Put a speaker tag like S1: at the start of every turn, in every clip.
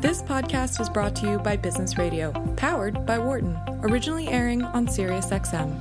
S1: This podcast is brought to you by Business Radio, powered by Wharton, originally airing on SiriusXM.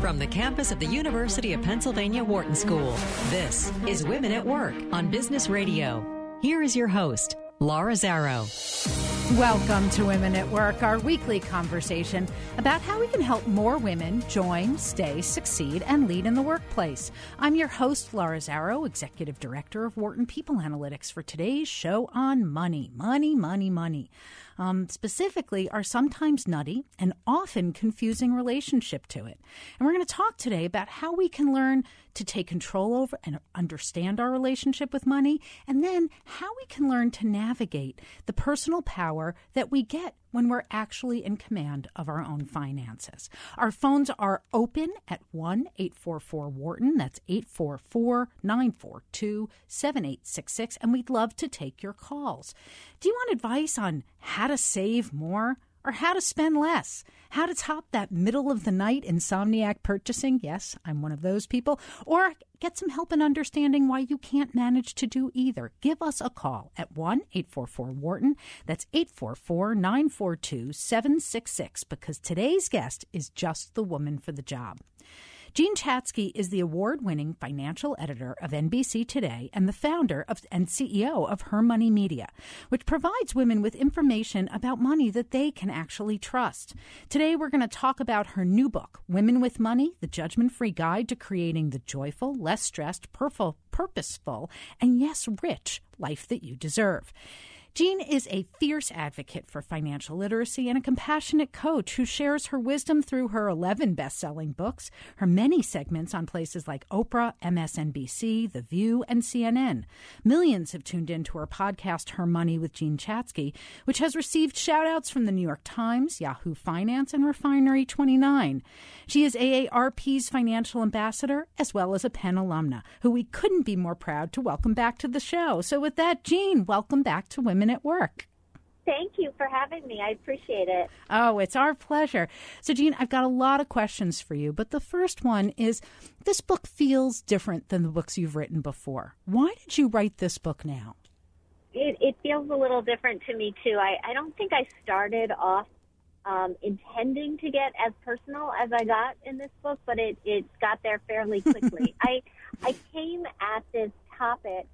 S2: From the campus of the University of Pennsylvania Wharton School, this is Women at Work on Business Radio. Here is your host, Laura Zarrow.
S3: Welcome to Women at Work, our weekly conversation about how we can help more women join, stay, succeed, and lead in the workplace. I'm your host, Laura Zarrow, Executive Director of Wharton People Analytics, for today's show on money, money, money, money. Um, specifically, our sometimes nutty and often confusing relationship to it. And we're going to talk today about how we can learn to take control over and understand our relationship with money, and then how we can learn to navigate the personal power that we get when we're actually in command of our own finances. Our phones are open at 1 844 Wharton. That's 844 942 7866. And we'd love to take your calls. Do you want advice on how to save more? Or how to spend less, how to top that middle of the night insomniac purchasing. Yes, I'm one of those people. Or get some help in understanding why you can't manage to do either. Give us a call at 1 844 Wharton. That's 844 942 766 because today's guest is just the woman for the job. Jean Chatzky is the award winning financial editor of NBC Today and the founder of, and CEO of Her Money Media, which provides women with information about money that they can actually trust. Today, we're going to talk about her new book, Women with Money The Judgment Free Guide to Creating the Joyful, Less Stressed, Purposeful, and Yes, Rich Life That You Deserve. Jean is a fierce advocate for financial literacy and a compassionate coach who shares her wisdom through her 11 best selling books, her many segments on places like Oprah, MSNBC, The View, and CNN. Millions have tuned in to her podcast, Her Money with Jean Chatzky, which has received shout outs from the New York Times, Yahoo Finance, and Refinery 29. She is AARP's financial ambassador as well as a Penn alumna, who we couldn't be more proud to welcome back to the show. So, with that, Jean, welcome back to Women at Work.
S4: Thank you for having me. I appreciate it.
S3: Oh, it's our pleasure. So, Jean, I've got a lot of questions for you, but the first one is this book feels different than the books you've written before. Why did you write this book now?
S4: It, it feels a little different to me, too. I, I don't think I started off um, intending to get as personal as I got in this book, but it, it got there fairly quickly. I, I came at this topic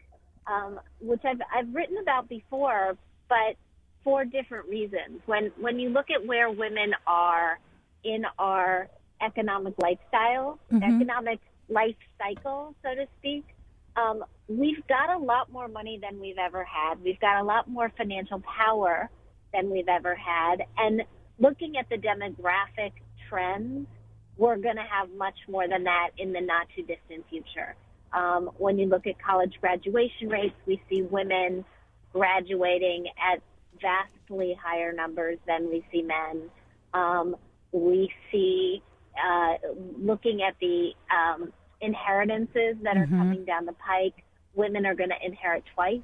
S4: um, which I've I've written about before, but for different reasons. When when you look at where women are in our economic lifestyle, mm-hmm. economic life cycle, so to speak, um, we've got a lot more money than we've ever had. We've got a lot more financial power than we've ever had, and looking at the demographic trends, we're going to have much more than that in the not too distant future. Um, when you look at college graduation rates, we see women graduating at vastly higher numbers than we see men. Um, we see, uh, looking at the um, inheritances that are mm-hmm. coming down the pike, women are going to inherit twice,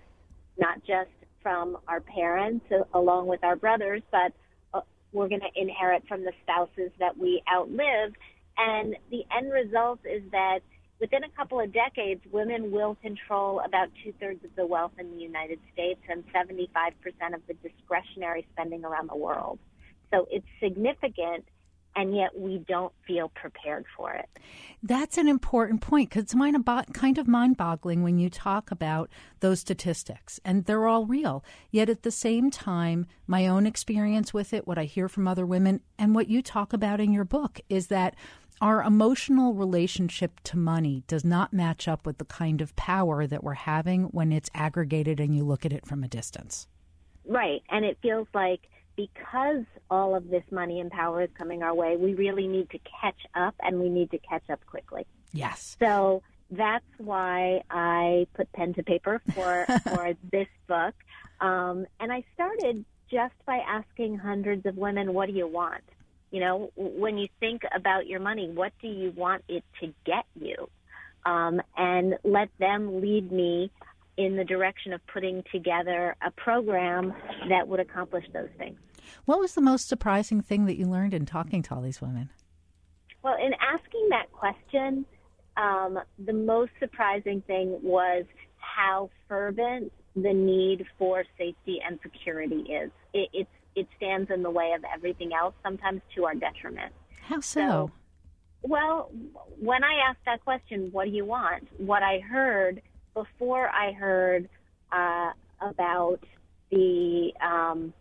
S4: not just from our parents uh, along with our brothers, but uh, we're going to inherit from the spouses that we outlive. And the end result is that within a couple of decades, women will control about two thirds of the wealth in the United States and 75% of the discretionary spending around the world. So it's significant, and yet we don't feel prepared for it.
S3: That's an important point because it's kind of mind boggling when you talk about those statistics, and they're all real. Yet at the same time, my own experience with it, what I hear from other women, and what you talk about in your book is that our emotional relationship to money does not match up with the kind of power that we're having when it's aggregated and you look at it from a distance.
S4: Right. And it feels like because all of this money and power is coming our way, we really need to catch up and we need to catch up quickly.
S3: Yes.
S4: So that's why I put pen to paper for, for this book. Um, and I started just by asking hundreds of women, what do you want? You know, when you think about your money, what do you want it to get you? Um, and let them lead me in the direction of putting together a program that would accomplish those things.
S3: What was the most surprising thing that you learned in talking to all these women?
S4: Well, in asking that question, um, the most surprising thing was how fervent the need for safety and security is. It, it's, it stands in the way of everything else, sometimes to our detriment.
S3: How so?
S4: So- Well, when I asked that question, what do you want? What I heard before I heard uh, about the um,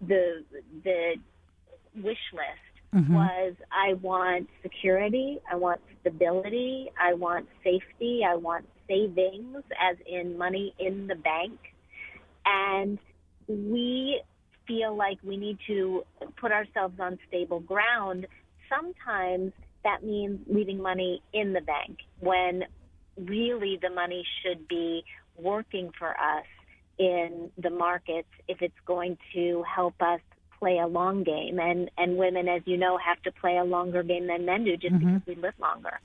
S4: the the wish list
S3: Mhm.
S4: was I want security, I want stability, I want safety, I want savings, as in money in the bank, and we feel like we need to put ourselves on stable ground. Sometimes that means leaving money in the bank when really the money should be working for us in the markets if it's going to help us play a long game and and women as you know have to play a longer game than men do just mm-hmm. because we live longer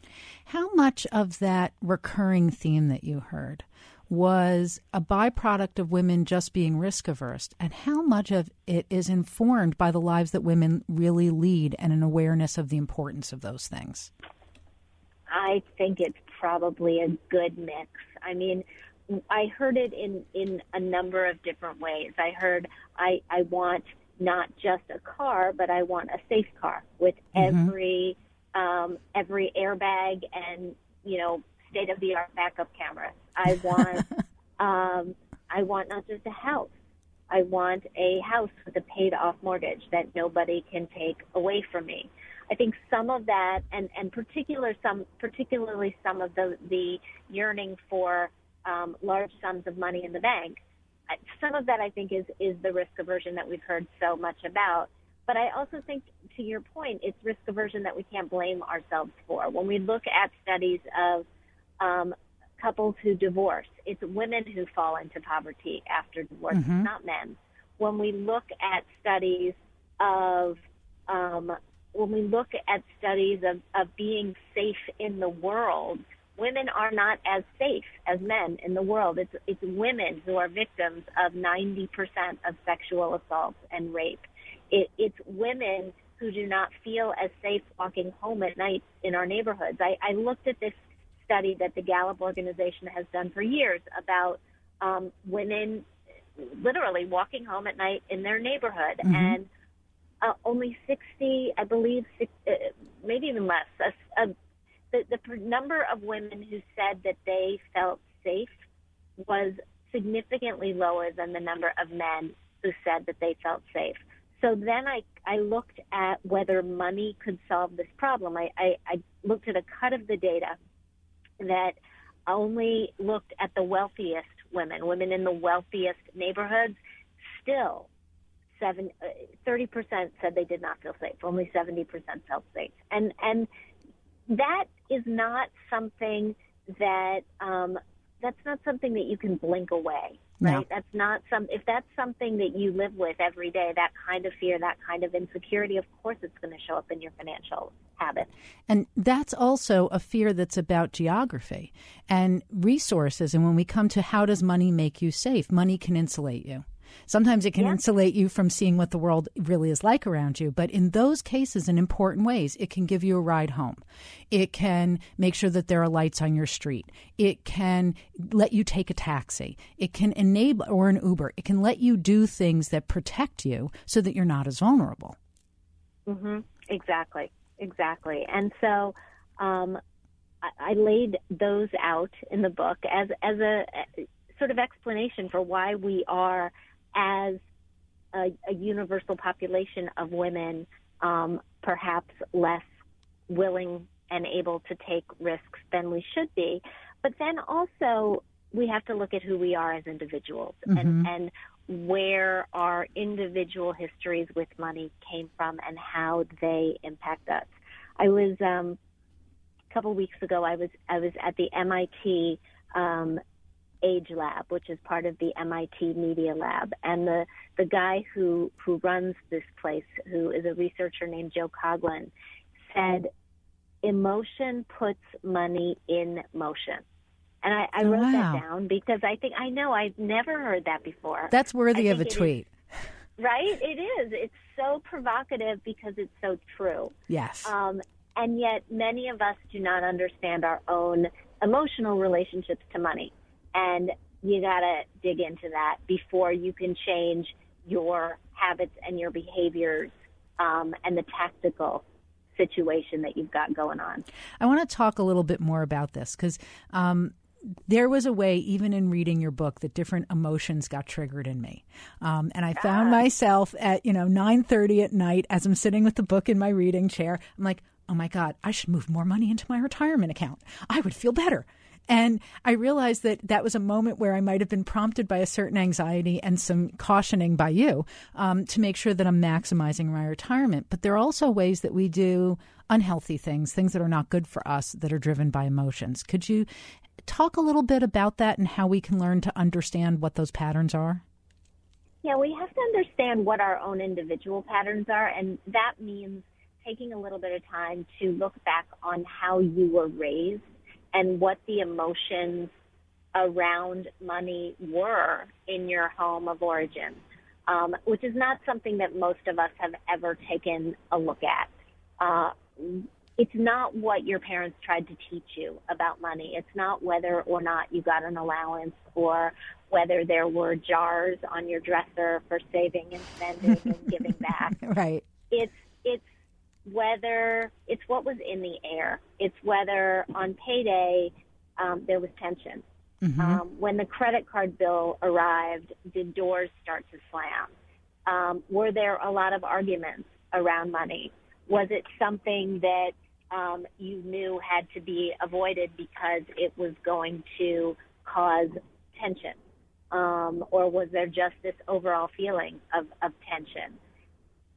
S3: How much of that recurring theme that you heard was a byproduct of women just being risk averse, and how much of it is informed by the lives that women really lead and an awareness of the importance of those things?
S4: I think it's probably a good mix. I mean, I heard it in in a number of different ways. I heard I I want not just a car, but I want a safe car with every um, every airbag and you know state of the art backup camera. I want um, I want not just a house. I want a house with a paid off mortgage that nobody can take away from me. I think some of that, and and particular some, particularly some of the the yearning for um, large sums of money in the bank. Some of that I think is is the risk aversion that we've heard so much about. But I also think, to your point, it's risk aversion that we can't blame ourselves for. When we look at studies of um, couples who divorce, it's women who fall into poverty after divorce, it's not men. When we look at studies of um, when we look at studies of, of being safe in the world, women are not as safe as men in the world. It's, it's women who are victims of 90% of sexual assaults and rape. It, it's women who do not feel as safe walking home at night in our neighborhoods. I, I looked at this study that the Gallup organization has done for years about um, women literally walking home at night in their neighborhood and uh, only 60, I believe, six, uh, maybe even less. A, the, the number of women who said that they felt safe was significantly lower than the number of men who said that they felt safe. So then I, I looked at whether money could solve this problem. I, I, I looked at a cut of the data that only looked at the wealthiest women, women in the wealthiest neighborhoods. Still, seven, uh, 30% said they did not feel safe. Only 70% felt safe. And, and that is not something that, um, that's not something that you can blink away,
S3: No.
S4: right? That's not some, if that's something that you live with every day, that kind of fear, that kind of insecurity, of course it's going to show up in your financial habits.
S3: And that's also a fear that's about geography and resources. And when we come to how does money make you safe, money can insulate you. Sometimes it can
S4: Yeah.
S3: insulate you from seeing what the world really is like around you. But in those cases, in important ways, it can give you a ride home. It can make sure that there are lights on your street. It can let you take a taxi. It can enable, or an Uber, it can let you do things that protect you so that you're not as vulnerable.
S4: hmm Exactly, exactly. And so, um, I, laid those out in the book as as a sort of explanation for why we are, as a, a universal population of women, um, perhaps less willing and able to take risks than we should be. But then also, we have to look at who we are as individuals and, and where our individual histories with money came from and how they impact us. I was um, a couple weeks ago. I was I was at the MIT um, Age Lab, which is part of the MIT Media Lab, and the the guy who who runs this place, who is a researcher named Joe Coughlin, said emotion puts money in motion. And I, I wrote
S3: wow.
S4: that down because I think I know I've never heard that before.
S3: That's worthy of a
S4: it is-
S3: tweet.
S4: right? It is. It's so provocative because it's so true.
S3: Yes.
S4: Um, and yet, many of us do not understand our own emotional relationships to money. And you got to dig into that before you can change your habits and your behaviors um, and the tactical situation that you've got going on.
S3: I want to talk a little bit more about this because um, there was a way, even in reading your book, that different emotions got triggered in me, um, and I found ah. myself at you know nine thirty at night as I'm sitting with the book in my reading chair. I'm like, oh my god, I should move more money into my retirement account. I would feel better. And I realized that that was a moment where I might have been prompted by a certain anxiety and some cautioning by you um, to make sure that I'm maximizing my retirement. But there are also ways that we do unhealthy things, things that are not good for us that are driven by emotions. Could you talk a little bit about that and how we can learn to understand what those patterns are?
S4: Yeah, we have to understand what our own individual patterns are, and that means taking a little bit of time to look back on how you were raised and what the emotions around money were in your home of origin, um, which is not something that most of us have ever taken a look at. Uh, it's not what your parents tried to teach you about money. It's not whether or not you got an allowance or whether there were jars on your dresser for saving and spending and giving back.
S3: Right.
S4: It's it's whether it's what was in the air. It's whether on payday um, there was tension. Mm-hmm. Um, when the credit card bill arrived, did doors start to slam? Um, were there a lot of arguments around money? Was it something that um, you knew had to be avoided because it was going to cause tension? Um, or was there just this overall feeling of, of tension?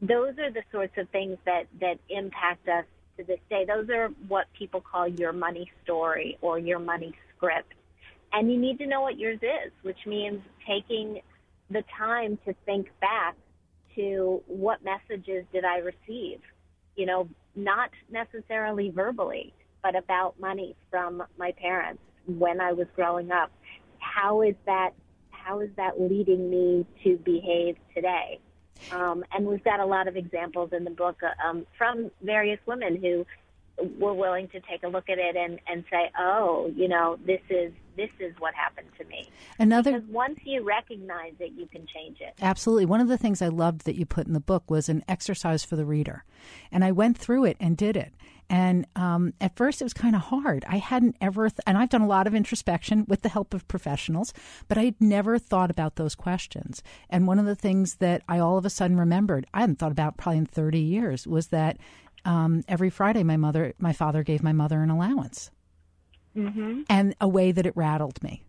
S4: Those are the sorts of things that, that impact us to this day. Those are what people call your money story or your money script. And you need to know what yours is, which means taking the time to think back to what messages did I receive? You know, not necessarily verbally, but about money from my parents when I was growing up. How is that, how is that leading me to behave today? Um, and we've got a lot of examples in the book uh, um, from various women who were willing to take a look at it and, and say, oh, you know, this is this is what happened to me.
S3: Another
S4: because once you recognize it, you can change it.
S3: Absolutely. One of the things I loved that you put in the book was an exercise for the reader, and I went through it and did it. And um, at first, it was kind of hard. I hadn't ever, th- and I've done a lot of introspection with the help of professionals, but I'd never thought about those questions. And one of the things that I all of a sudden remembered, I hadn't thought about probably in 30 years, was that um, every Friday, my mother, my father gave my mother an allowance, mm-hmm. and a way that it rattled me,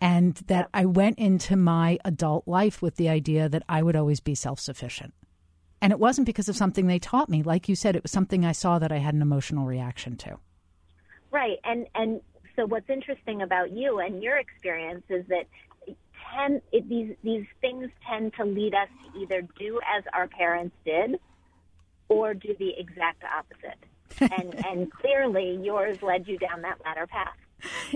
S3: and that I went into my adult life with the idea that I would always be self sufficient. And it wasn't because of something they taught me. Like you said, it was something I saw that I had an emotional reaction to.
S4: Right. And and so what's interesting about you and your experience is that tend, it, these these things tend to lead us to either do as our parents did or do the exact opposite. and and clearly yours led you down that latter path.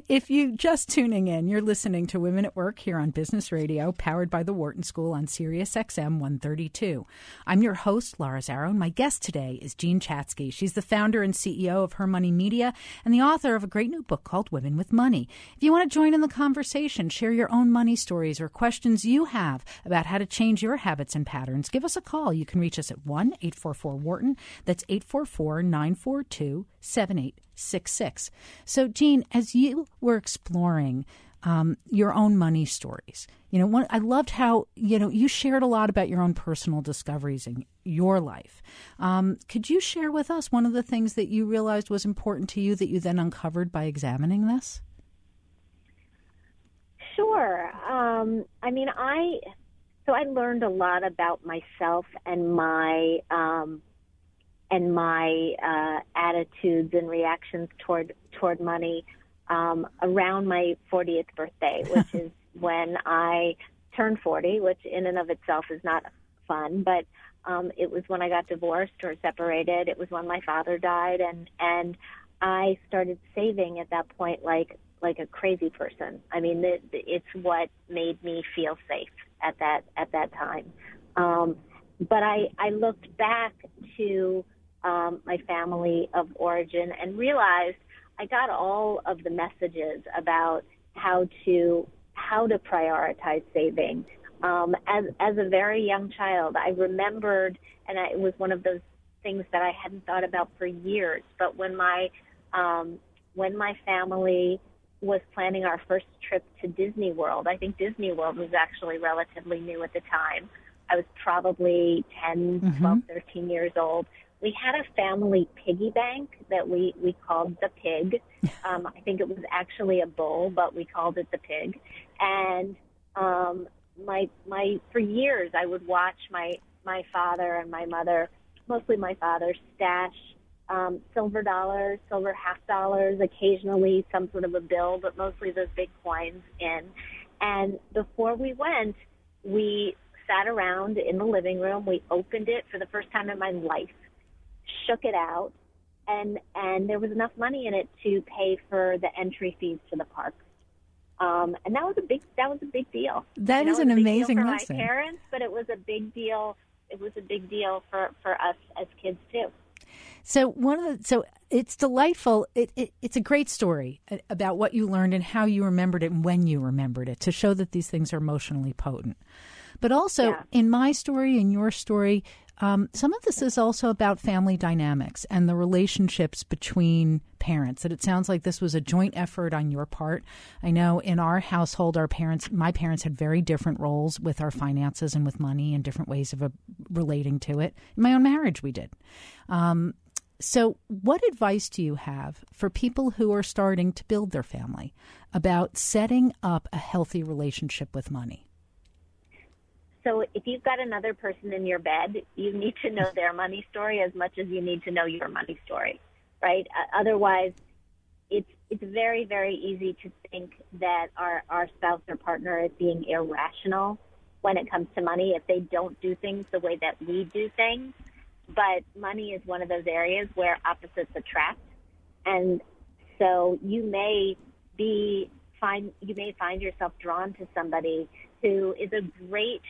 S3: If you just tuning in, you're listening to Women at Work here on Business Radio, powered by the Wharton School on Sirius XM 132. I'm your host, Laura Zarrow, and my guest today is Jean Chatzky. She's the founder and CEO of Her Money Media and the author of a great new book called Women with Money. If you want to join in the conversation, share your own money stories or questions you have about how to change your habits and patterns, give us a call. You can reach us at 1 844 Wharton. That's 844 942 7866. So, Jean, as you were exploring um, your own money stories, you know, one, I loved how, you know, you shared a lot about your own personal discoveries in your life. Um, could you share with us one of the things that you realized was important to you that you then uncovered by examining this?
S4: Sure. Um, I mean, I so I learned a lot about myself and my um, and my uh, attitudes and reactions toward toward money um, around my 40th birthday, which is when I turned 40, which in and of itself is not fun, but um, it was when I got divorced or separated. It was when my father died, and and I started saving at that point like like a crazy person. I mean, it, it's what made me feel safe at that at that time. Um, but I I looked back to um, my family of origin and realized I got all of the messages about how to how to prioritize saving. Um, as as a very young child, I remembered, and I, it was one of those things that I hadn't thought about for years. But when my um, when my family was planning our first trip to Disney World, I think Disney World was actually relatively new at the time. I was probably 10, mm-hmm. 12, 13 years old. We had a family piggy bank that we, we called the pig. Um, I think it was actually a bull, but we called it the pig. And um, my my for years I would watch my my father and my mother, mostly my father, stash um, silver dollars, silver half dollars, occasionally some sort of a bill, but mostly those big coins in. And before we went, we sat around in the living room. We opened it for the first time in my life, shook it out, and and there was enough money in it to pay for the entry fees to the park. Um, and that was a big that was a big deal.
S3: That
S4: you
S3: is
S4: know,
S3: an
S4: a big
S3: amazing
S4: deal for
S3: lesson.
S4: my parents, but it was a big deal. It was a big deal for for us as kids too.
S3: So one of the so it's delightful. It, it, it's a great story about what you learned and how you remembered it and when you remembered it to show that these things are emotionally potent. But also
S4: Yeah.
S3: in my story, in your story, um, some of this is also about family dynamics and the relationships between parents. That it sounds like this was a joint effort on your part. I know in our household, our parents, my parents had very different roles with our finances and with money and different ways of uh, relating to it. In my own marriage, we did. Um, so, what advice do you have for people who are starting to build their family about setting up a healthy relationship with money?
S4: So if you've got another person in your bed, you need to know their money story as much as you need to know your money story, right? Uh, otherwise, it's it's very very easy to think that our our spouse or partner is being irrational when it comes to money if they don't do things the way that we do things. But money is one of those areas where opposites attract, and so you may be find you may find yourself drawn to somebody who is a great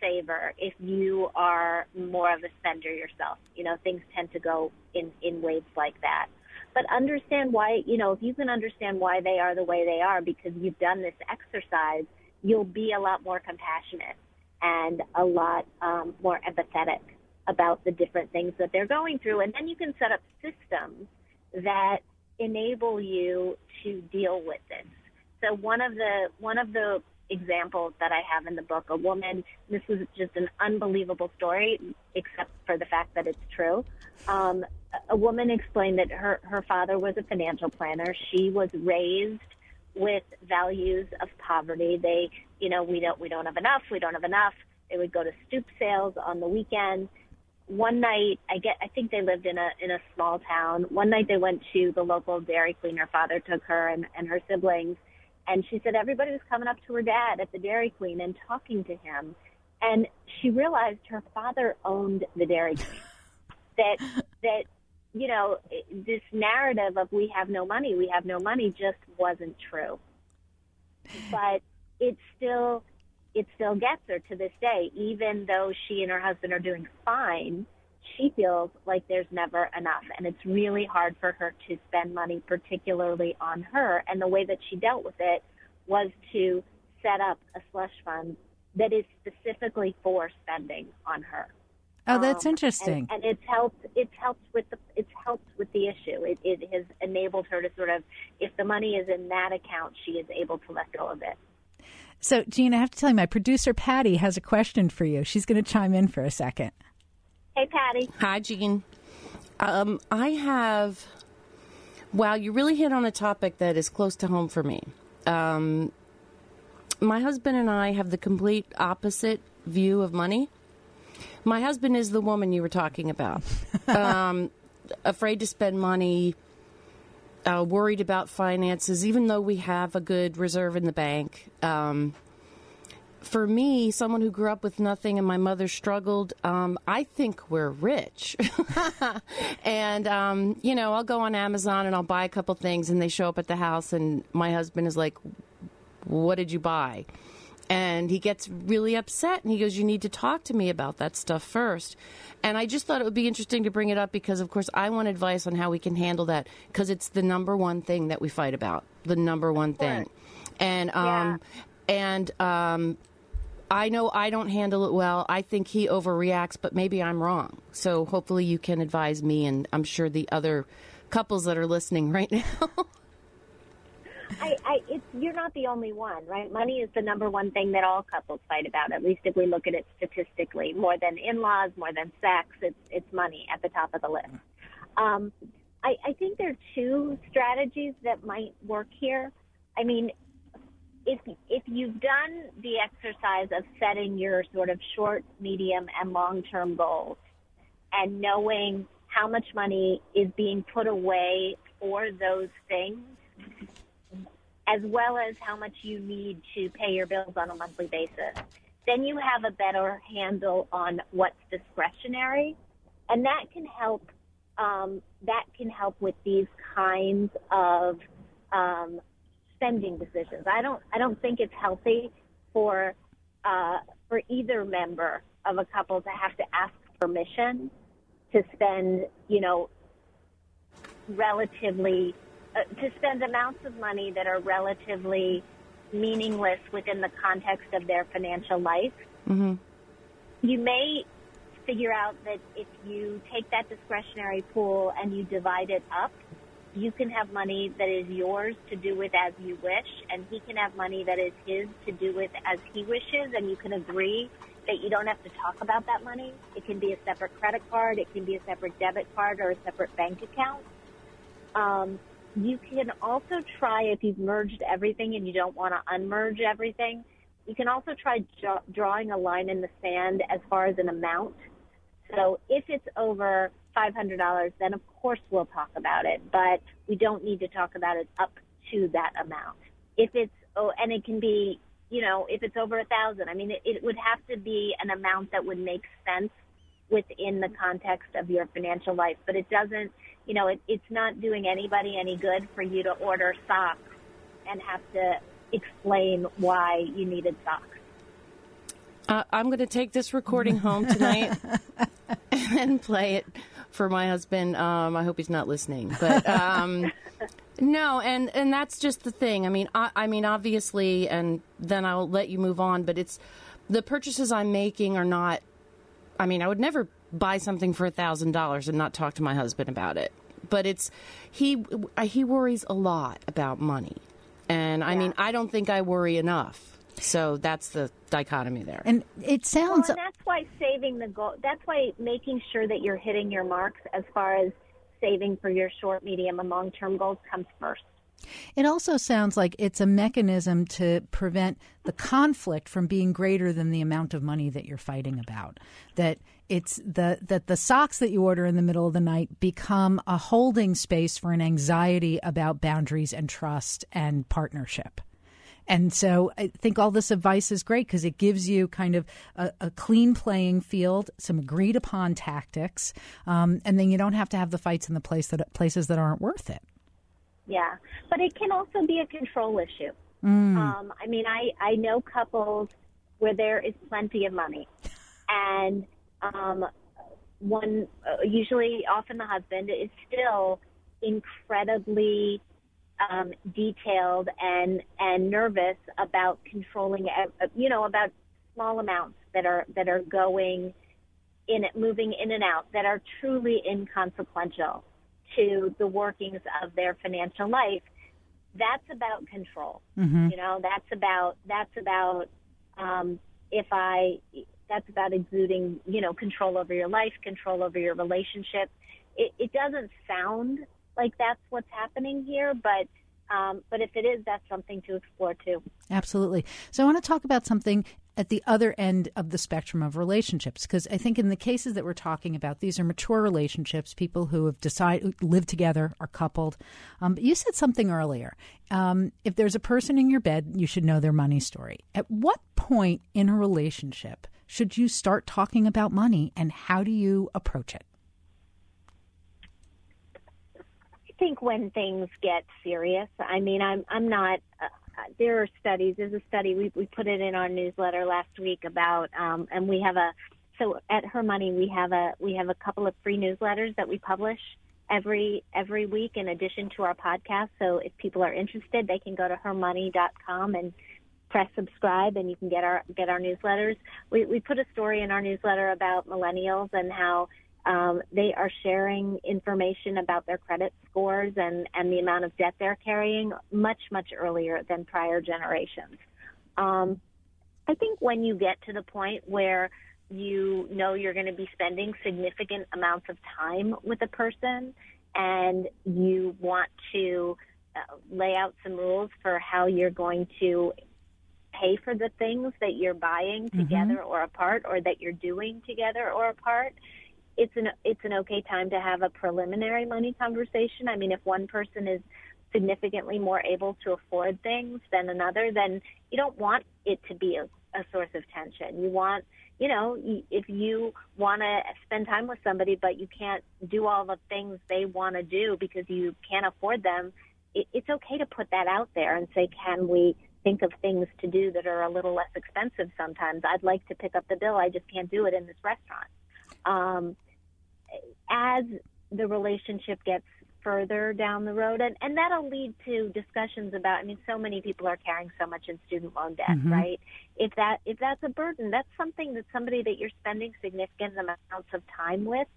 S4: saver if you are more of a spender yourself. You know, things tend to go in in waves like that. But understand why, you know, if you can understand why they are the way they are because you've done this exercise, you'll be a lot more compassionate and a lot um, more empathetic about the different things that they're going through. And then you can set up systems that enable you to deal with this. So one of the one of the examples that I have in the book, a woman, this was just an unbelievable story, except for the fact that it's true. Um, a woman explained that her, her father was a financial planner. She was raised with values of poverty. They, you know, we don't, we don't have enough. We don't have enough. They would go to stoop sales on the weekend. One night, I get, I think they lived in a, in a small town. One night they went to the local Dairy Queen. Her father took her and, and her siblings and she said everybody was coming up to her dad at the Dairy Queen and talking to him. And she realized her father owned the Dairy Queen. that that you know this narrative of we have no money, we have no money just wasn't true. But it still it still gets her to this day, even though she and her husband are doing fine. She feels like there's never enough, and it's really hard for her to spend money, particularly on her. And the way that she dealt with it was to set up a slush fund that is specifically for spending on her.
S3: Oh, that's
S4: Um,
S3: interesting.
S4: And, and it's helped. It's helped with the. It's helped with the issue. It, it has enabled her to sort of, if the money is in that account, she is able to let go of it.
S3: so, Jean, I have to tell you, my producer Patty has a question for you. She's going to chime in for a second.
S4: Hey, Patty.
S5: Hi, Jean. Um, I have. Wow, you really hit on a topic that is close to home for me. Um, my husband and I have the complete opposite view of money. My husband is the woman you were talking about. um, afraid to spend money, uh, worried about finances, even though we have a good reserve in the bank. Um, for me, someone who grew up with nothing and my mother struggled, um, I think we're rich. and, um, you know, I'll go on Amazon and I'll buy a couple things and they show up at the house and my husband is like, What did you buy? And he gets really upset and he goes, You need to talk to me about that stuff first. And I just thought it would be interesting to bring it up because, of course, I want advice on how we can handle that because it's the number one thing that we fight about. The number one thing. And um, and um, I know I don't handle it well. I think he overreacts, but maybe I'm wrong. So hopefully you can advise me, and I'm sure the other couples that are listening right now.
S4: I, I, it's you're not the only one, right? Money is the number one thing that all couples fight about. At least if we look at it statistically, more than in-laws, more than sex, it's it's money at the top of the list. Um, I, I think there are two strategies that might work here. I mean, if if you've done the exercise of setting your sort of short, medium, and long-term goals, and knowing how much money is being put away for those things as well as how much you need to pay your bills on a monthly basis. Then you have a better handle on what's discretionary, and that can help. Um, that can help with these kinds of um, spending decisions. I don't. I don't think it's healthy for uh, for either member of a couple to have to ask permission to spend, you know, relatively uh, to spend amounts of money that are relatively meaningless within the context of their financial life.
S5: Mm-hmm.
S4: You may figure out that if you take that discretionary pool and you divide it up, you can have money that is yours to do with as you wish, and he can have money that is his to do with as he wishes, and you can agree that you don't have to talk about that money. It can be a separate credit card, it can be a separate debit card, or a separate bank account. Um, you can also try if you've merged everything and you don't want to unmerge everything. You can also try draw, drawing a line in the sand as far as an amount. So if it's over $500, then of course we'll talk about it, but we don't need to talk about it up to that amount. If it's, oh, and it can be, you know, if it's over a thousand, I mean, it, it would have to be an amount that would make sense within the context of your financial life, but it doesn't, you know, it, it's not doing anybody any good for you to order socks and have to explain why you needed socks.
S5: Uh, I'm going to take this recording home tonight and play it for my husband. Um, I hope he's not listening, but um, no, and and that's just the thing. I mean, I, I mean, obviously, and then I'll let you move on. But it's the purchases I'm making are not. I mean, I would never buy something for a thousand dollars and not talk to my husband about it. But it's he he worries a lot about money, and I
S4: Yeah.
S5: mean I don't think I worry enough. So that's the dichotomy there.
S3: And it sounds
S4: Well, and that's why saving the goal, that's why making sure that you're hitting your marks as far as saving for your short, medium, and long term goals comes first.
S3: It also sounds like it's a mechanism to prevent the conflict from being greater than the amount of money that you're fighting about. That it's the that the socks that you order in the middle of the night become a holding space for an anxiety about boundaries and trust and partnership. And so I think all this advice is great because it gives you kind of a, a clean playing field, some agreed upon tactics, um, and then you don't have to have the fights in the place that places that aren't worth it.
S4: Yeah, but it can also be a control issue. Um, I mean, I I know couples where there is plenty of money, and um, one uh, usually often the husband is still incredibly um, detailed and and nervous about controlling, uh, you know, about small amounts that are that are going in moving in and out that are truly inconsequential to the workings of their financial life. That's about control. You know, that's about that's about um, if I that's about exuding you know control over your life, control over your relationship. It, it doesn't sound like that's what's happening here, but um, but if it is, that's something to explore too.
S3: Absolutely. So I want to talk about something at the other end of the spectrum of relationships because I think in the cases that we're talking about, these are mature relationships, people who have decided live together, are coupled. Um, but you said something earlier. Um, if there's a person in your bed, you should know their money story. At what point in a relationship should you start talking about money, and how do you approach it?
S4: I think when things get serious, I mean, I'm I'm not. Uh, there are studies. There's a study we we put it in our newsletter last week about, um, and we have a. So at Her Money, we have a we have a couple of free newsletters that we publish every every week in addition to our podcast. So if people are interested, they can go to hermoney.com and press subscribe and you can get our get our newsletters. We we put a story in our newsletter about millennials and how um, they are sharing information about their credit scores and and the amount of debt they're carrying much much earlier than prior generations. Um, I think when you get to the point where you know you're going to be spending significant amounts of time with a person and you want to uh, lay out some rules for how you're going to pay for the things that you're buying mm-hmm. together mm-hmm. or apart or that you're doing together or apart it's an it's an okay time to have a preliminary money conversation i mean if one person is significantly more able to afford things than another then you don't want it to be a, a source of tension you want you know if you want to spend time with somebody but you can't do all the things they want to do because you can't afford them it, it's okay to put that out there and say can we think of things to do that are a little less expensive sometimes. I'd like to pick up the bill. I just can't do it in this restaurant. Um, as the relationship gets further down the road and, and that'll lead to discussions about I mean so many people are carrying so much in student loan debt, mm-hmm. right? If that if that's a burden, that's something that somebody that you're spending significant amounts of time with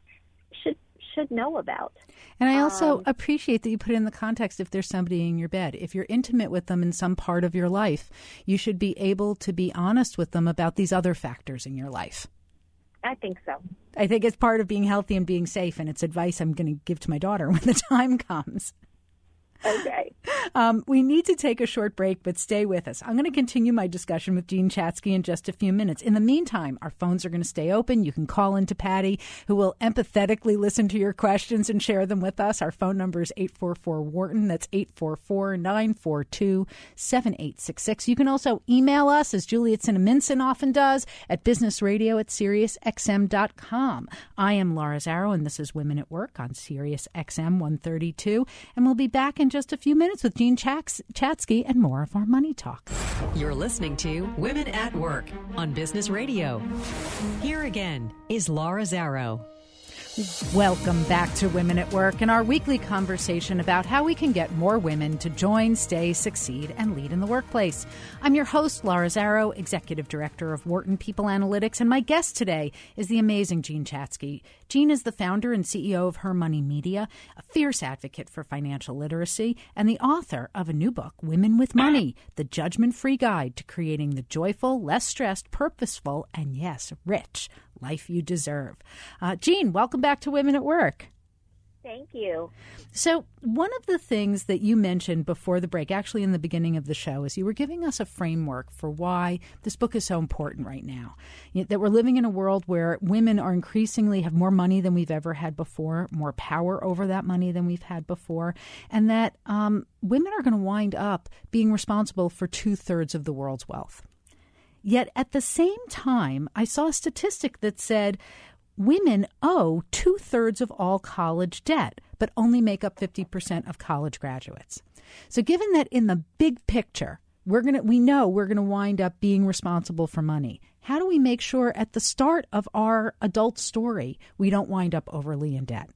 S4: should should know about.
S3: And I also um, appreciate that you put it in the context if there's somebody in your bed. If you're intimate with them in some part of your life, you should be able to be honest with them about these other factors in your life.
S4: I think so.
S3: I think it's part of being healthy and being safe, and it's advice I'm going to give to my daughter when the time comes.
S4: Okay.
S3: Um, we need to take a short break, but stay with us. I'm going to continue my discussion with Jean Chatzky in just a few minutes. In the meantime, our phones are going to stay open. You can call into Patty, who will empathetically listen to your questions and share them with us. Our phone number is 844 Wharton. That's 844 942 7866. You can also email us, as Juliet Cinnaminson often does, at businessradio at SiriusXM.com. I am Laura Zarrow, and this is Women at Work on Sirius XM 132. And we'll be back in just a few minutes with Jean Chaks- Chatzky and more of our money talk.
S2: You're listening to Women at Work on Business Radio. Here again is Laura Zarrow.
S3: Welcome back to Women at Work and our weekly conversation about how we can get more women to join, stay, succeed, and lead in the workplace. I'm your host, Laura Zarrow, Executive Director of Wharton People Analytics, and my guest today is the amazing Jean Chatzky. Jean is the founder and CEO of Her Money Media, a fierce advocate for financial literacy, and the author of a new book, Women with Money The Judgment Free Guide to Creating the Joyful, Less Stressed, Purposeful, and Yes, Rich life you deserve. Uh, Jean, welcome back to Women at Work.
S4: Thank you.
S3: So, one of the things that you mentioned before the break, actually in the beginning of the show, is you were giving us a framework for why this book is so important right now. That we're living in a world where women are increasingly have more money than we've ever had before, more power over that money than we've had before, and that um, women are going to wind up being responsible for two thirds of the world's wealth. Yet at the same time, I saw a statistic that said women owe two thirds of all college debt, but only make up 50% of college graduates. So, given that in the big picture, we're gonna we know we're gonna wind up being responsible for money. How do we make sure at the start of our adult story we don't wind up overly in debt?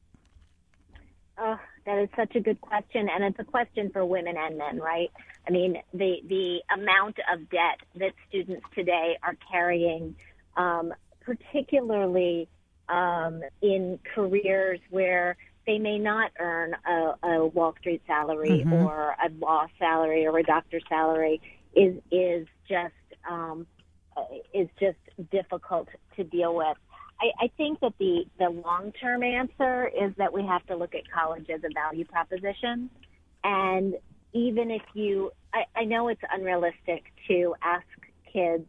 S4: Uh, that is such a good question, and it's a question for women and men, right? I mean, the the amount of debt that students today are carrying, um, particularly um, in careers where they may not earn a, a Wall Street salary mm-hmm. or a law salary or a doctor's salary, is is just um, is just difficult to deal with. I, I think that the, the long term answer is that we have to look at college as a value proposition. And even if you, I, I know it's unrealistic to ask kids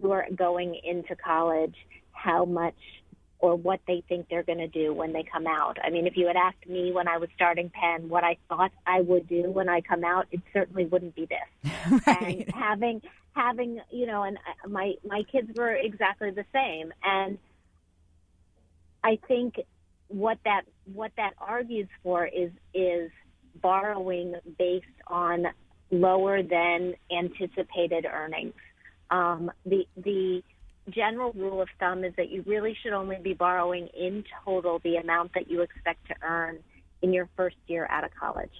S4: who are going into college how much or what they think they're going to do when they come out. I mean, if you had asked me when I was starting Penn what I thought I would do when I come out, it certainly wouldn't be this. right. And having having you know, and uh, my my kids were exactly the same, and I think what that what that argues for is is borrowing based on lower than anticipated earnings. Um, the the general rule of thumb is that you really should only be borrowing in total the amount that you expect to earn in your first year out of college.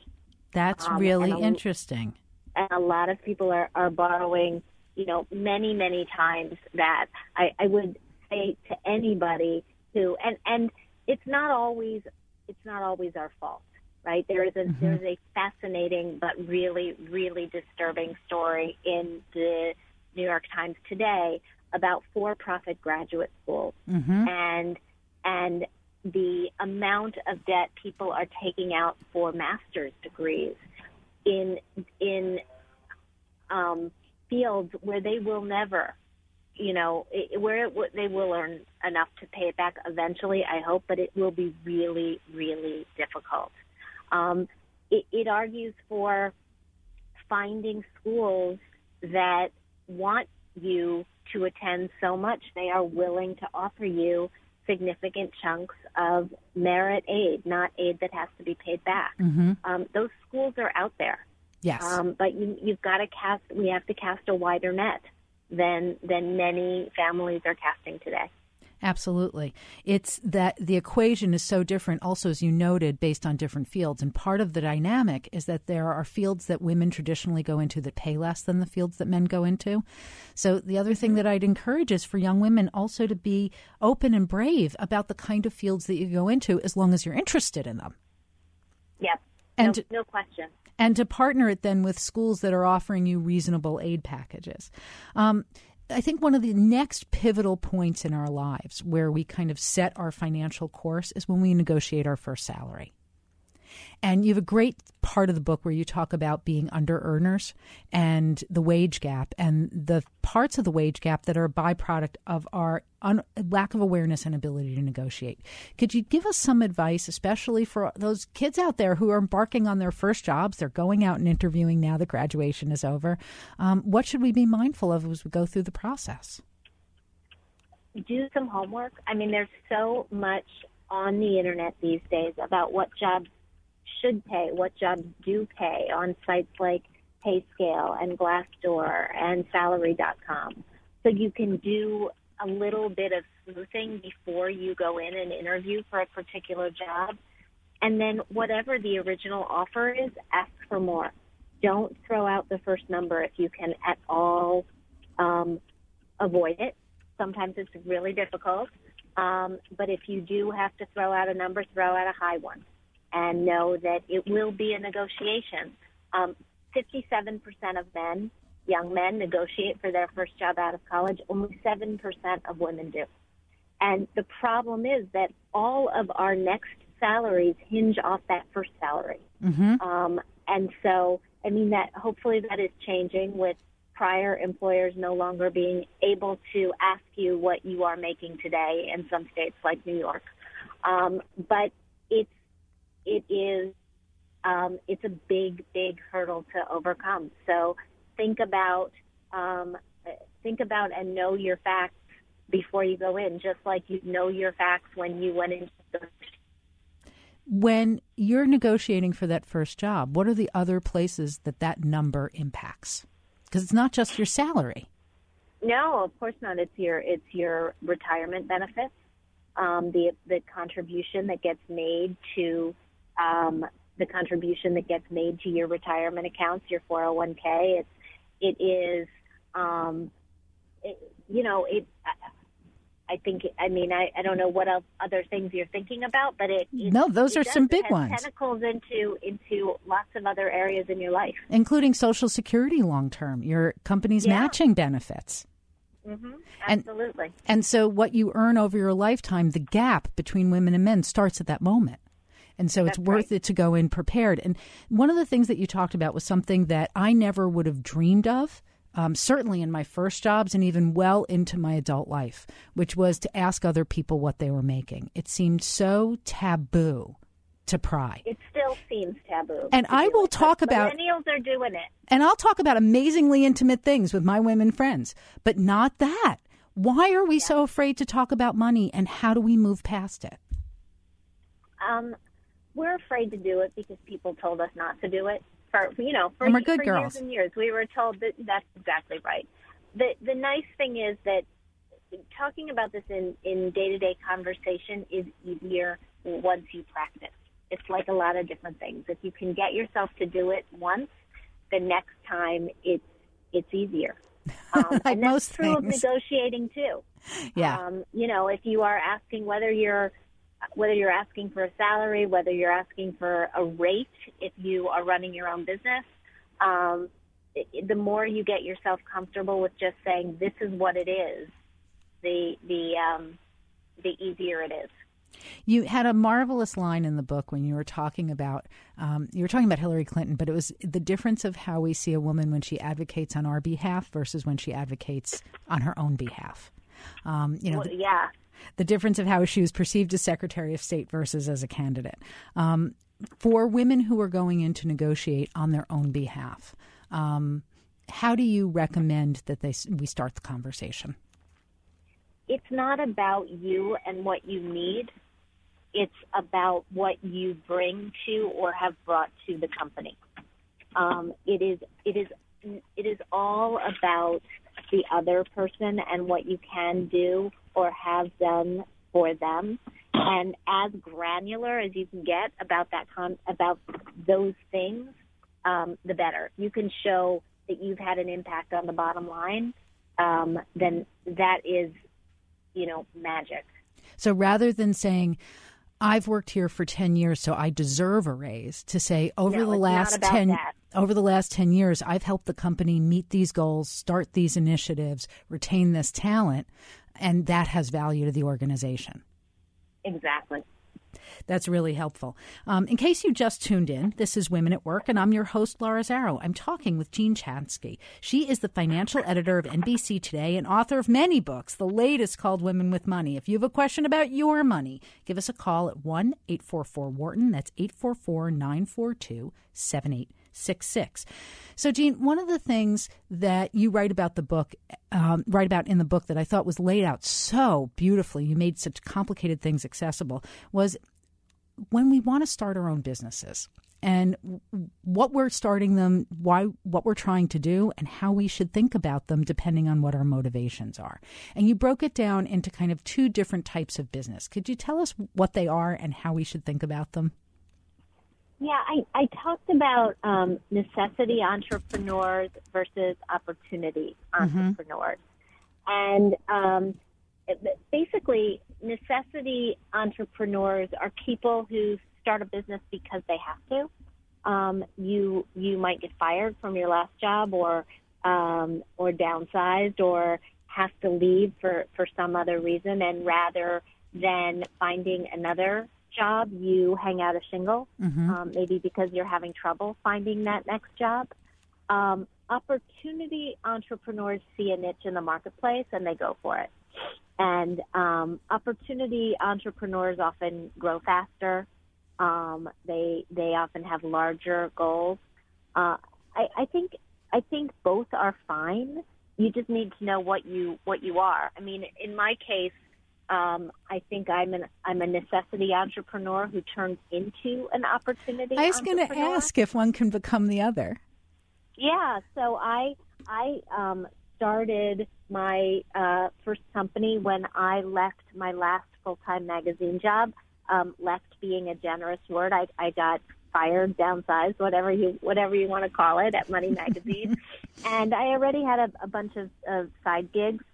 S3: That's um, really and a, interesting.
S4: And a lot of people are, are borrowing you know, many, many times that I, I would say to anybody who, and, and it's not always, it's not always our fault, right? There is a, mm-hmm. there's a fascinating but really, really disturbing story in the New York Times today about for-profit graduate schools mm-hmm. and, and the amount of debt people are taking out for master's degrees in, in, um, fields where they will never, you know, it, where it, they will earn enough to pay it back eventually, I hope, but it will be really, really difficult. Um, it, it argues for finding schools that want you to attend so much they are willing to offer you significant chunks of merit aid, not aid that has to be paid back. Mm-hmm. Um, those schools are out there.
S3: Yes. Um,
S4: but you, you've got to cast. We have to cast a wider net than than many families are casting today.
S3: Absolutely. It's that the equation is so different, also, as you noted, based on different fields. And part of the dynamic is that there are fields that women traditionally go into that pay less than the fields that men go into. So, the other thing that I'd encourage is for young women also to be open and brave about the kind of fields that you go into as long as you're interested in them.
S4: Yep. And no, no question
S3: and to partner it then with schools that are offering you reasonable aid packages. Um, I think one of the next pivotal points in our lives where we kind of set our financial course is when we negotiate our first salary. And you have a great part of the book where you talk about being under earners and the wage gap and the parts of the wage gap that are a byproduct of our un- lack of awareness and ability to negotiate. Could you give us some advice, especially for those kids out there who are embarking on their first jobs? They're going out and interviewing now that graduation is over. Um, what should we be mindful of as we go through the process?
S4: Do some homework. I mean, there's so much on the internet these days about what jobs should pay, what jobs do pay on sites like PayScale and Glassdoor and Salary.com. So you can do a little bit of sleuthing before you go in and interview for a particular job. And then whatever the original offer is, ask for more. Don't throw out the first number if you can at all um, avoid it. Sometimes it's really difficult. Um, but if you do have to throw out a number, throw out a high one and know that it will be a negotiation. Um, 57% of men, young men, negotiate for their first job out of college. Only 7% of women do. And the problem is that all of our next salaries hinge off that first salary. Mm-hmm. Um, and so, I mean, that hopefully that is changing with prior employers no longer being able to ask you what you are making today in some states like New York. Um, but it's it is um, it's a big, big hurdle to overcome. So think about um, think about and know your facts before you go in, just like you know your facts when you went into the
S3: when you're negotiating for that first job, what are the other places that that number impacts? Because it's not just your salary.
S4: No, of course not. It's your it's your retirement benefits, um, the the contribution that gets made to um, the contribution that gets made to your retirement accounts, your 401k. It's it is, um, it, you know, it. I think. I mean, I, I don't know what else, other things you're thinking about, but it. it
S3: no, those
S4: it
S3: are some big
S4: ones.
S3: Tentacles
S4: into into lots of other areas in your life,
S3: including Social Security long term, your company's yeah. matching benefits.
S4: Mm-hmm. Absolutely.
S3: And, and so, what you earn over your lifetime, the gap between women and men starts at that moment. And so That's it's worth right. it to go in prepared. And one of the things that you talked about was something that I never would have dreamed of. Um, certainly in my first jobs and even well into my adult life, which was to ask other people what they were making. It seemed so taboo to pry.
S4: It still seems taboo.
S3: And I will
S4: it.
S3: talk
S4: but
S3: about
S4: millennials are doing it.
S3: And I'll talk about amazingly intimate things with my women friends, but not that. Why are we yeah. so afraid to talk about money and how do we move past it?
S4: Um, we're afraid to do it because people told us not to do it. For you know, for,
S3: and we're good
S4: for
S3: girls.
S4: years and years, we were told that that's exactly right. The the nice thing is that talking about this in in day to day conversation is easier once you practice. It's like a lot of different things. If you can get yourself to do it once, the next time it's it's easier. Um,
S3: like
S4: and that's
S3: most
S4: true
S3: things.
S4: of negotiating too.
S3: Yeah.
S4: Um, you know, if you are asking whether you're whether you're asking for a salary, whether you're asking for a rate, if you are running your own business, um, the more you get yourself comfortable with just saying this is what it is, the the um, the easier it is.
S3: You had a marvelous line in the book when you were talking about um, you were talking about Hillary Clinton, but it was the difference of how we see a woman when she advocates on our behalf versus when she advocates on her own behalf. Um, you know,
S4: Well, yeah.
S3: The difference of how she was perceived as Secretary of State versus as a candidate. Um, for women who are going in to negotiate on their own behalf, um, how do you recommend that they we start the conversation?
S4: it's not about you and what you need. It's about what you bring to or have brought to the company. Um, it is it is it is all about the other person and what you can do or have done for them. And as granular as you can get about that con- about those things, um, the better. You can show that you've had an impact on the bottom line. Um, then that is you know, magic.
S3: So rather than saying, I've worked here for 10 years, so I deserve a raise, to say, over
S4: No,
S3: the last 10
S4: that.
S3: over the last 10 years, I've helped the company meet these goals, start these initiatives, retain this talent, and that has value to the organization.
S4: Exactly.
S3: That's really helpful. Um, in case you just tuned in, this is Women at Work, and I'm your host, Laura Zarrow. I'm talking with Jean Chatzky. She is the financial editor of NBC Today and author of many books, the latest called Women with Money. If you have a question about your money, give us a call at 1 844 Wharton. That's 844 942 7866. So, Jean, one of the things that you write about the book, um, write about in the book that I thought was laid out so beautifully, you made such complicated things accessible, was when we want to start our own businesses and what we're starting them, why, what we're trying to do, and how we should think about them depending on what our motivations are. And you broke it down into kind of two different types of business. Could you tell us what they are and how we should think about them?
S4: Yeah, I, I talked about um, necessity entrepreneurs versus opportunity entrepreneurs. And um, it- basically, necessity entrepreneurs are people who start a business because they have to. Um, you you might get fired from your last job, or um, or downsized, or have to leave for for some other reason, and rather than finding another job, you hang out a shingle, um, maybe because you're having trouble finding that next job. Um, opportunity entrepreneurs see a niche in the marketplace and they go for it. And um, opportunity entrepreneurs often grow faster. Um, they they often have larger goals. Uh, I, I think I think both are fine. You just need to know what you what you are. I mean, in my case, um, I think I'm an I'm a necessity entrepreneur who turns into an opportunity.
S3: I was going to ask if one can become the other.
S4: Yeah, so I I um, started my uh, first company when I left my last full time magazine job. Um, left being a generous word. I, I got fired, downsized, whatever you whatever you want to call it, at Money Magazine, and I already had a, a bunch of, of side gigs,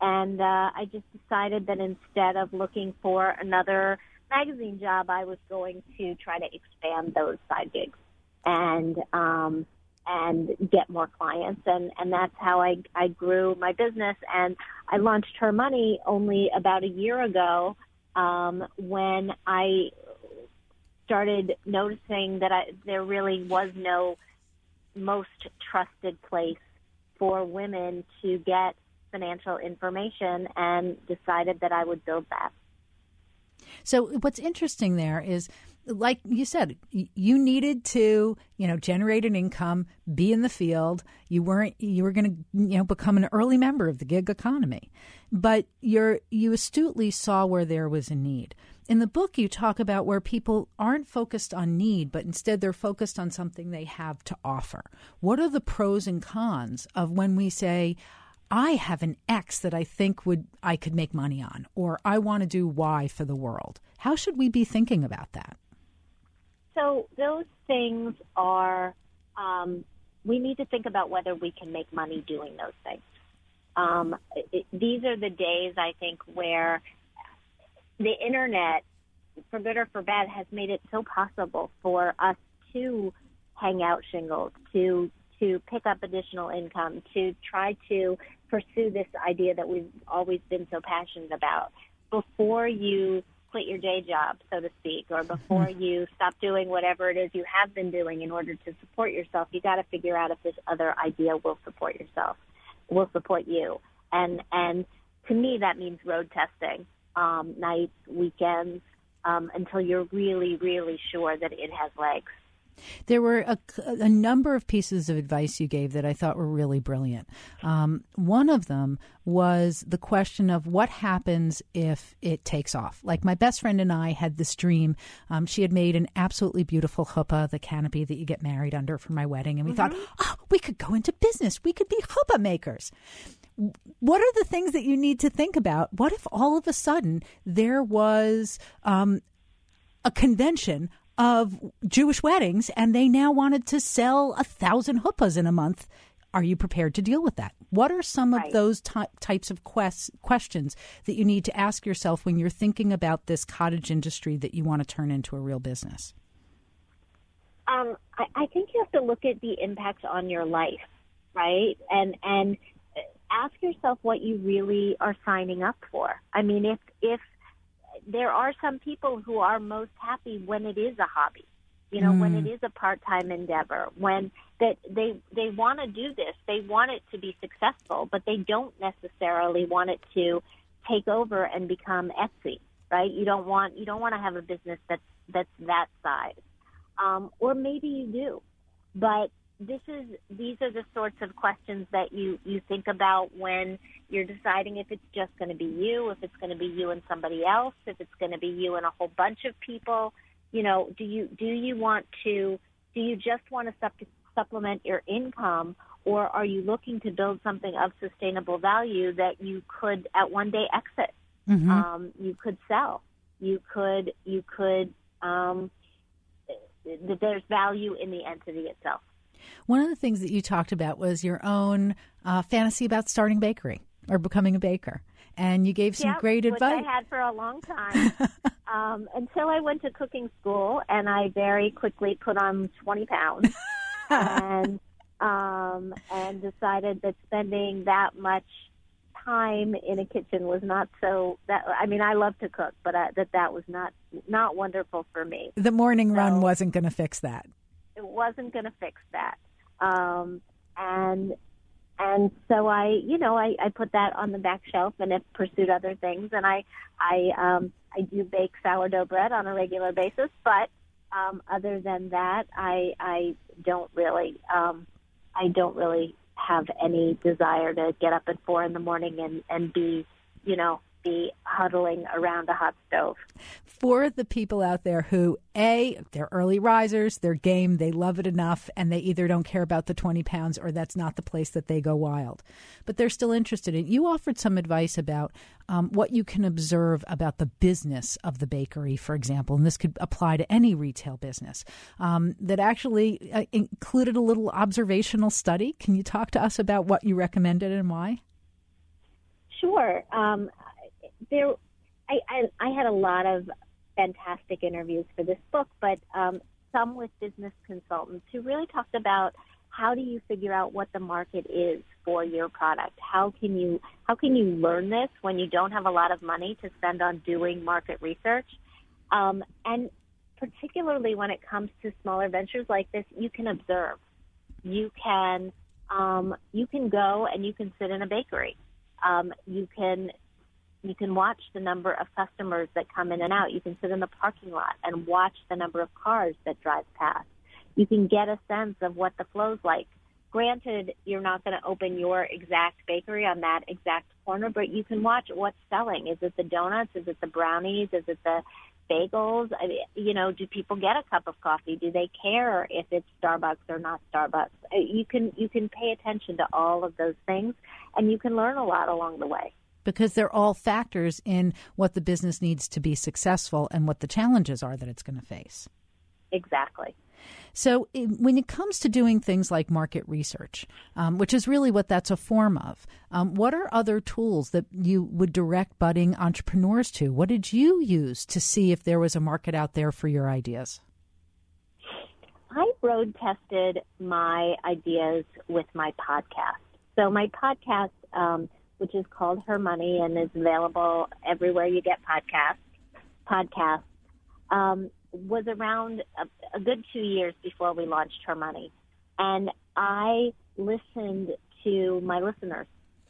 S4: and uh, I just decided that instead of looking for another magazine job, I was going to try to expand those side gigs, and um, and get more clients. And and that's how I I grew my business. And I launched her money only about a year ago um when I started noticing that I there really was no most trusted place for women to get financial information and decided that I would build that.
S3: So what's interesting there is like you said you needed to you know generate an income be in the field. You weren't you were going to you know become an early member of the gig economy. But you're you astutely saw where there was a need. In the book you talk about where people aren't focused on need but instead they're focused on something they have to offer. What are the pros and cons of when we say I have an X that I think would I could make money on, or I want to do Y for the world. How should we be thinking about that?
S4: So those things are, um, we need to think about whether we can make money doing those things. Um, it, these are the days I think where the internet, for good or for bad, has made it so possible for us to hang out shingles, to to pick up additional income, to try to pursue this idea that we've always been so passionate about. Before you quit your day job, so to speak, or before mm-hmm. you stop doing whatever it is you have been doing in order to support yourself, you got to figure out if this other idea will support yourself, will support you. And and to me, that means road testing, um, nights, weekends, um, until you're really, really sure that it has legs.
S3: There were a, a, number of pieces of advice you gave that I thought were really brilliant. Um, one of them was the question of what happens if it takes off. Like my best friend and I had this dream. Um, she had made an absolutely beautiful chuppah, the canopy that you get married under for my wedding, and we mm-hmm. thought, oh, we could go into business. We could be chuppah makers what are the things that you need to think about? What if all of a sudden there was um, a convention of Jewish weddings, and they now wanted to sell a thousand chuppahs in a month. Are you prepared to deal with that? What are some right. of those ty- types of quest- questions that you need to ask yourself when you're thinking about this cottage industry that you want to turn into a real business?
S4: Um, I, I think you have to look at the impact on your life, right? And and ask yourself what you really are signing up for. I mean, if if there are some people who are most happy when it is a hobby. You know, mm. when it mm. a part-time endeavor, when that they they want to do this, they want it to be successful, but they don't necessarily want it to take over and become Etsy, right? You don't want you don't want to have a business that's that's that size, um, or maybe you do, but this is these are the sorts of questions that you you think about when you're deciding if it's just going to be you, if it's going to be you and somebody else, if it's going to be you and a whole bunch of people. You know, do you do you want to do you just want to sup- supplement your income, or are you looking to build something of sustainable value that you could at one day exit? Mm-hmm. Um, you could sell. You could you could um, there's value in the entity itself.
S3: One of the things that you talked about was your own uh, fantasy about starting bakery or becoming a baker. And you gave some
S4: yep,
S3: great advice.
S4: I had for a long time um, until I went to cooking school, and I very quickly put on 20 pounds, and um, and decided that spending that much time in a kitchen was not so that I mean I love to cook, but uh, that that was not not wonderful for me.
S3: The morning so, run wasn't going to fix that.
S4: It wasn't going to fix that. Um, and and so I, you know, I, I put that on the back shelf and have pursued other things. And I, I, um, I do bake sourdough bread on a regular basis, but um, other than that, I, I don't really, um, I don't really have any desire to get up at four in the morning and and be, you know, be huddling around a hot stove.
S3: For the people out there who, A, they're early risers, they're game, they love it enough, and they either don't care about the 20 pounds or that's not the place that they go wild. But they're still interested in You offered some advice about um, what you can observe about the business of the bakery, for example, and this could apply to any retail business, um, that actually uh, included a little observational study. Can you talk to us about what you recommended and why?
S4: Sure. Um, there, I, I, I had a lot of fantastic interviews for this book, but um, some with business consultants who really talked about how do you figure out what the market is for your product? How can you how can you learn this when you don't have a lot of money to spend on doing market research? Um, and particularly when it comes to smaller ventures like this, you can observe. You can um, you can go and you can sit in a bakery. Um, you can you can watch the number of customers that come in and out. You can sit in the parking lot and watch the number of cars that drive past. You can get a sense of what the flow's like. Granted, you're not going to open your exact bakery on that exact corner, but you can watch what's selling. Is it the donuts? Is it the brownies? Is it the bagels? I mean, you know, do people get a cup of coffee? Do they care if it's Starbucks or not Starbucks? Uh, you can you can pay attention to all of those things, and you can learn a lot along the way
S3: because they're all factors in what the business needs to be successful and what the challenges are that it's going to face.
S4: Exactly.
S3: So, when it comes to doing things like market research, um, which is really what that's a form of, um, what are other tools that you would direct budding entrepreneurs to? What did you use to see if there was a market out there for your ideas?
S4: I road tested my ideas with my podcast. So, my podcast, um, which is called Her Money and is available everywhere you get podcasts, podcasts um, was around a, a good two years before we launched Her Money. And I listened to my listeners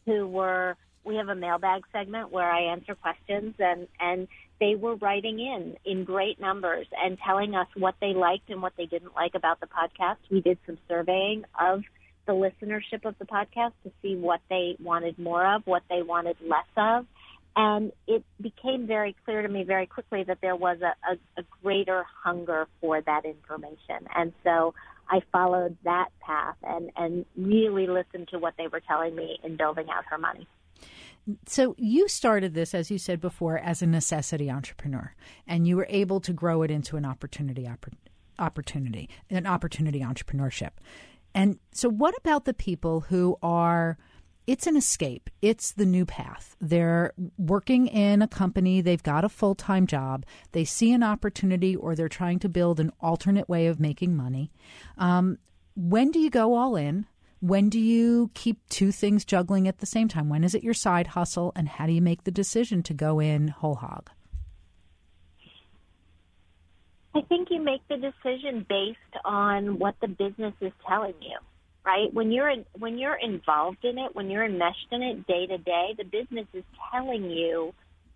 S4: who were, we have a mailbag segment where I answer questions and, and they were writing in in great numbers and telling us what they liked and what they didn't like about the podcast. We did some surveying of the listenership of the podcast to see what they wanted more of, what they wanted less of. And it became very clear to me very quickly that there was a, a, a greater hunger for that information. And so I followed that path and, and really listened to what they were telling me in building out her money.
S3: So you started this, as you said before, as a necessity entrepreneur, and you were able to grow it into an opportunity opportunity, an opportunity entrepreneurship. And so, what about the people who are it's an escape. It's the new path. They're working in a company, they've got a full time job, they see an opportunity, or they're trying to build an alternate way of making money. Um, when do you go all in? When do you keep two things juggling at the same time? When is it your side hustle, and how do you make the decision to go in whole hog?
S4: I think you make the decision based on what the business is telling you right? When you're in, when you're involved in it, when you're enmeshed in it day to day, the business is telling you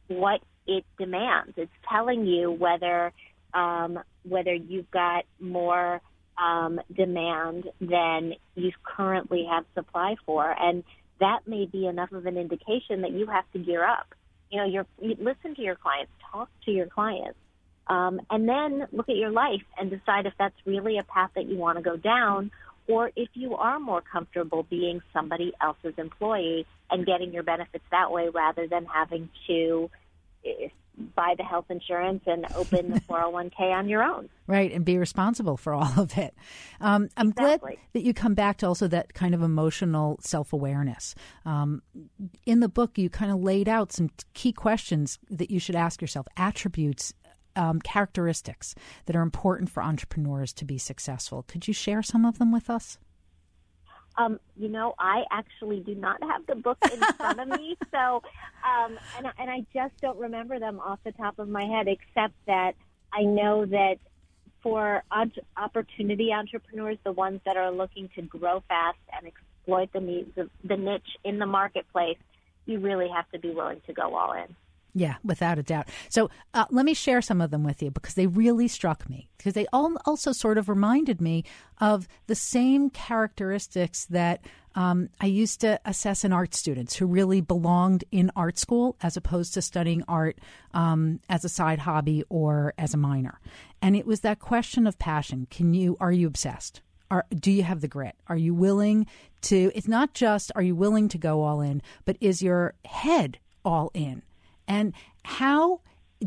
S4: what it demands. It's telling you whether um, whether you've got more um, demand than you currently have supply for, and that may be enough of an indication that you have to gear up. You know, you're, you listen to your clients, talk to your clients, um, and then look at your life and decide if that's really a path that you want to go down or if you are more comfortable being somebody else's employee and getting your benefits that way rather than having to eh, buy the health insurance and open the 401k on your own.
S3: Right, and be responsible for all of it. Um, I'm exactly. glad that you come back to also that kind of emotional self awareness. Um, in the book, you kind of laid out some key questions that you should ask yourself, attributes um, characteristics that are important for entrepreneurs to be successful. Could you share some of them with us?
S4: Um, you know, I actually do not have the book in front of me, so um, and and I just don't remember them off the top of my head, except that I know that for opportunity entrepreneurs, the ones that are looking to grow fast and exploit the needs of the niche in the marketplace, you really have to be willing to go all in.
S3: Yeah, without a doubt. So uh, let me share some of them with you because they really struck me because they all also sort of reminded me of the same characteristics that um, I used to assess in art students who really belonged in art school as opposed to studying art um, as a side hobby or as a minor. And it was that question of passion. Can you, are you obsessed? Are, do you have the grit? Are you willing to, it's not just are you willing to go all in, but is your head all in? And how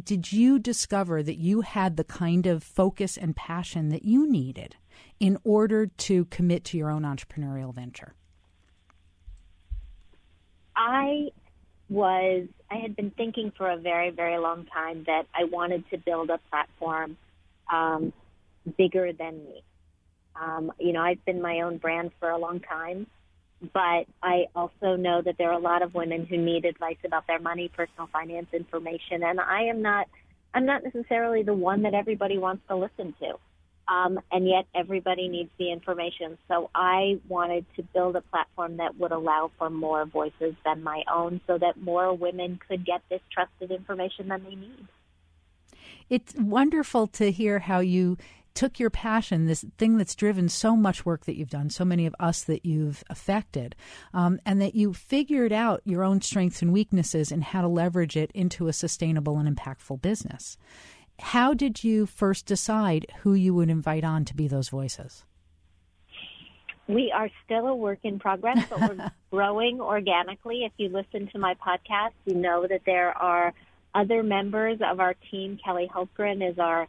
S3: did you discover that you had the kind of focus and passion that you needed in order to commit to your own entrepreneurial venture?
S4: I was, I had been thinking for a very, very long time that I wanted to build a platform um, bigger than me. Um, you know, I've been my own brand for a long time but I also know that there are a lot of women who need advice about their money, personal finance information, and I am not I'm not necessarily the one that everybody wants to listen to. Um, and yet everybody needs the information. So I wanted to build a platform that would allow for more voices than my own so that more women could get this trusted information than they need.
S3: It's wonderful to hear how you took your passion, this thing that's driven so much work that you've done, so many of us that you've affected, um, and that you figured out your own strengths and weaknesses and how to leverage it into a sustainable and impactful business. How did you first decide who you would invite on to be those voices?
S4: We are still a work in progress, but we're growing organically. If you listen to my podcast, you know that there are other members of our team. Kelly Hultgren is our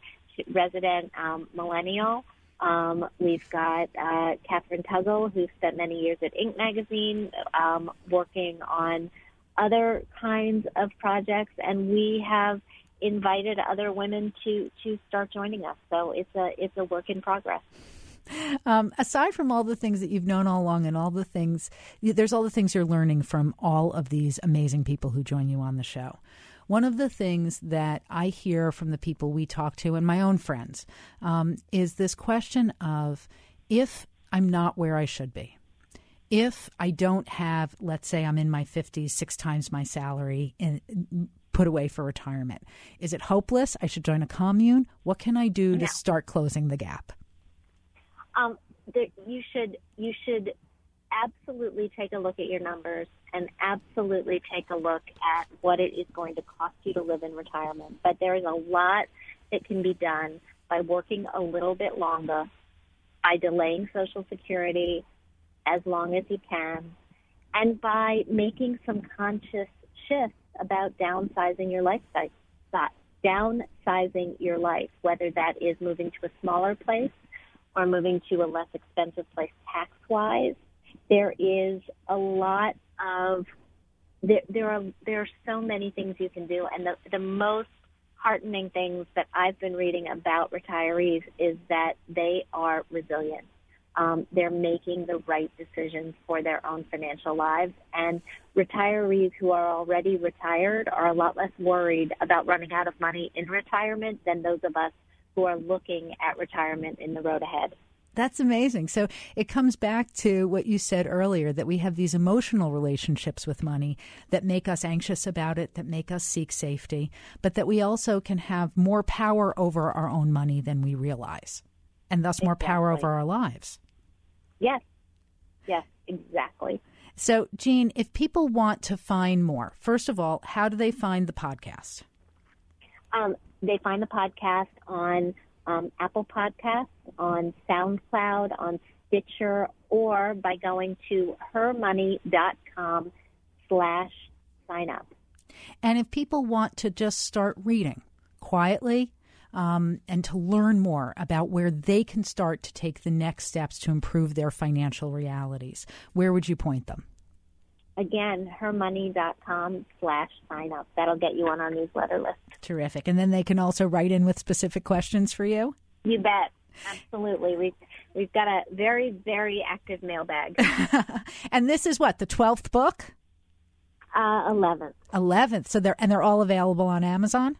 S4: resident um, millennial. Um, we've got uh, Katherine Tuggle, who spent many years at Inc. magazine um, working on other kinds of projects, and we have invited other women to to start joining us. So it's a it's a work in progress.
S3: Um, aside from all the things that you've known all along and all the things, there's all the things you're learning from all of these amazing people who join you on the show. One of the things that I hear from the people we talk to and my own friends um, is this question of if I'm not where I should be, if I don't have, let's say I'm in my 50s, six times my salary in, put away for retirement, is it hopeless? I should join a commune? What can I do to start closing the gap?
S4: Um, the, you should you should absolutely take a look at your numbers and absolutely take a look at what it is going to cost you to live in retirement. But there is a lot that can be done by working a little bit longer, by delaying Social Security as long as you can, and by making some conscious shifts about downsizing your lifestyle, downsizing your life, whether that is moving to a smaller place or moving to a less expensive place tax wise. There is a lot of there, there are there are so many things you can do, and the the most heartening things that I've been reading about retirees is that they are resilient. Um, they're making the right decisions for their own financial lives, and retirees who are already retired are a lot less worried about running out of money in retirement than those of us who are looking at retirement in the road ahead.
S3: That's amazing. So it comes back to what you said earlier that we have these emotional relationships with money that make us anxious about it, that make us seek safety, but that we also can have more power over our own money than we realize, and thus more exactly. power over our lives.
S4: Yes. Yes, exactly.
S3: So, Jean, if people want to find more, first of all, how do they find the podcast?
S4: Um, they find the podcast on um, Apple Podcasts, on SoundCloud, on Stitcher, or by going to hermoney.com slash sign up.
S3: And if people want to just start reading quietly um, and to learn more about where they can start to take the next steps to improve their financial realities, where would you point them?
S4: Again, hermoney.com slash sign up. That'll get you on our newsletter list.
S3: Terrific. And then they can also write in with specific questions for you?
S4: You bet. Absolutely. We've, we've got a very, very active mailbag.
S3: and this is what, the 12th book?
S4: Uh, 11th.
S3: 11th. So they're, and they're all available on Amazon?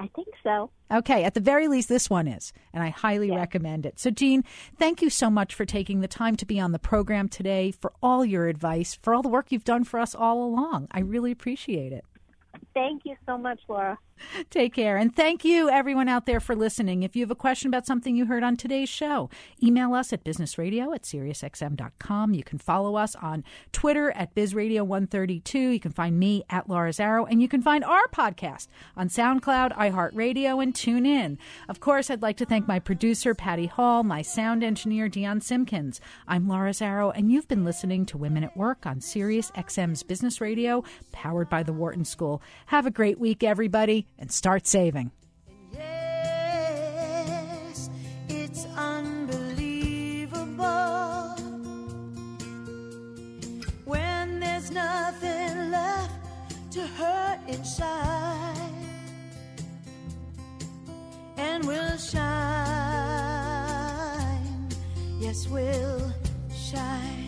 S4: I think so.
S3: Okay, at the very least, this one is, and I highly yeah. recommend it. So, Jean, thank you so much for taking the time to be on the program today, for all your advice, for all the work you've done for us all along. I really appreciate it.
S4: Thank you so much, Laura.
S3: Take care. And thank you, everyone out there, for listening. If you have a question about something you heard on today's show, email us at businessradio at SiriusXM.com. You can follow us on Twitter at BizRadio132. You can find me at Laura Zarrow. And you can find our podcast on SoundCloud, iHeartRadio, and TuneIn. Of course, I'd like to thank my producer, Patty Hall, my sound engineer, Dion Simpkins. I'm Laura Zarrow, and you've been listening to Women at Work on SiriusXM's Business Radio, powered by the Wharton School. Have a great week, everybody and start saving.
S6: Yes, it's unbelievable when there's nothing left to hurt inside, and we'll shine. Yes, we'll shine.